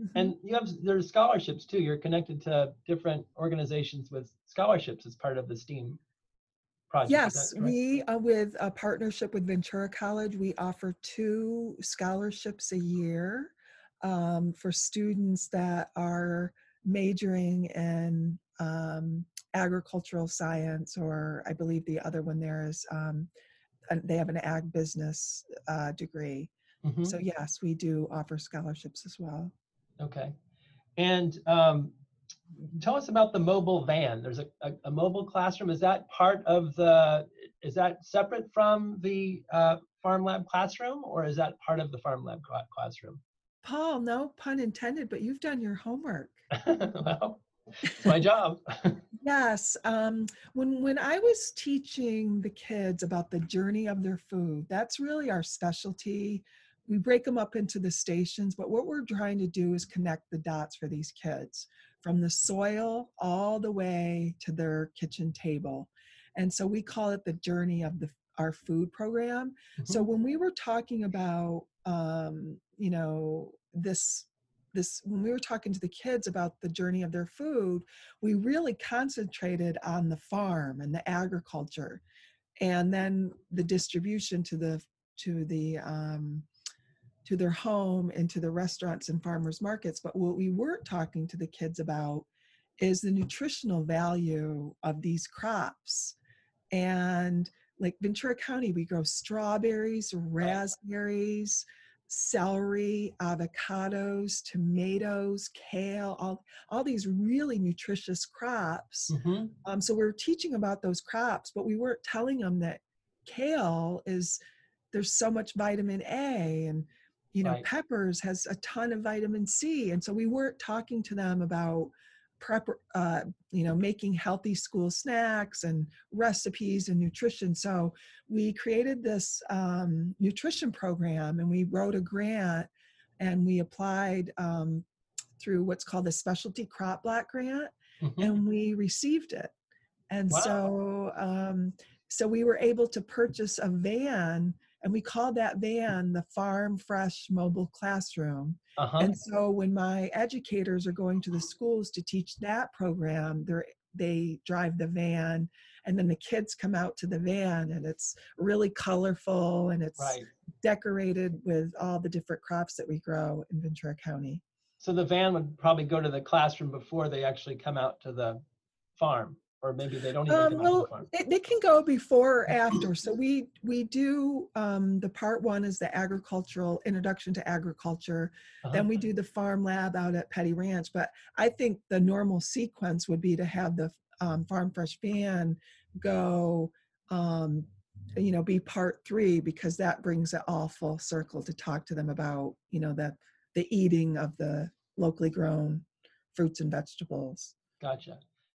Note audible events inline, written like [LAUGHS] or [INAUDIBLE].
Mhm. And you have there's scholarships too. You're connected to different organizations with scholarships as part of the STEAM project. Yes, we, uh, with a partnership with Ventura College, we offer two scholarships a year um, for students that are majoring in um, agricultural science, or I believe the other one there is um, they have an ag business uh, degree. Mhm. So yes, we do offer scholarships as well. Okay. And um, tell us about the mobile van. There's a, a, a mobile classroom. Is that part of the, is that separate from the uh, Farm Lab classroom or is that part of the Farm Lab cla- classroom? Paul, no pun intended, but you've done your homework. [LAUGHS] well, it's my job. [LAUGHS] Yes. Um, when when I was teaching the kids about the journey of their food, that's really our specialty. We break them up into the stations, but what we're trying to do is connect the dots for these kids from the soil all the way to their kitchen table. And so we call it the journey of the our food program. So when we were talking about um, you know this this when we were talking to the kids about the journey of their food, we really concentrated on the farm and the agriculture and then the distribution to the to the um, to their home and to the restaurants and farmers markets but what we weren't talking to the kids about is the nutritional value of these crops. And like ventura county we grow strawberries raspberries celery avocados tomatoes kale all all these really nutritious crops. Mhm. um, so we are teaching about those crops, but we weren't telling them that kale is there's so much vitamin A and you know Right. peppers has a ton of vitamin C, and so we weren't talking to them about prep, uh, you know, making healthy school snacks and recipes and nutrition. So we created this um, nutrition program, and we wrote a grant, and we applied um, through what's called the Specialty Crop Block Grant Mhm. and we received it and Wow. so um, so we were able to purchase a van and we called that van the farm fresh mobile classroom Uh-huh. and so when my educators are going to the schools to teach that program they're they drive the van and then the kids come out to the van and it's really colorful and it's Right. decorated with all the different crops that we grow in ventura county So the van would probably go to the classroom before they actually come out to the farm, or maybe they don't even Um, come out to well, the they, they can go before or after. So we we do um, the part one is the agricultural introduction to agriculture. Uh-huh. Then we do the farm lab out at Petty Ranch. But I think the normal sequence would be to have the um, farm fresh van go, um, you know, be part three because that brings it all full circle to talk to them about you know the the eating of the locally grown fruits and vegetables. Gotcha.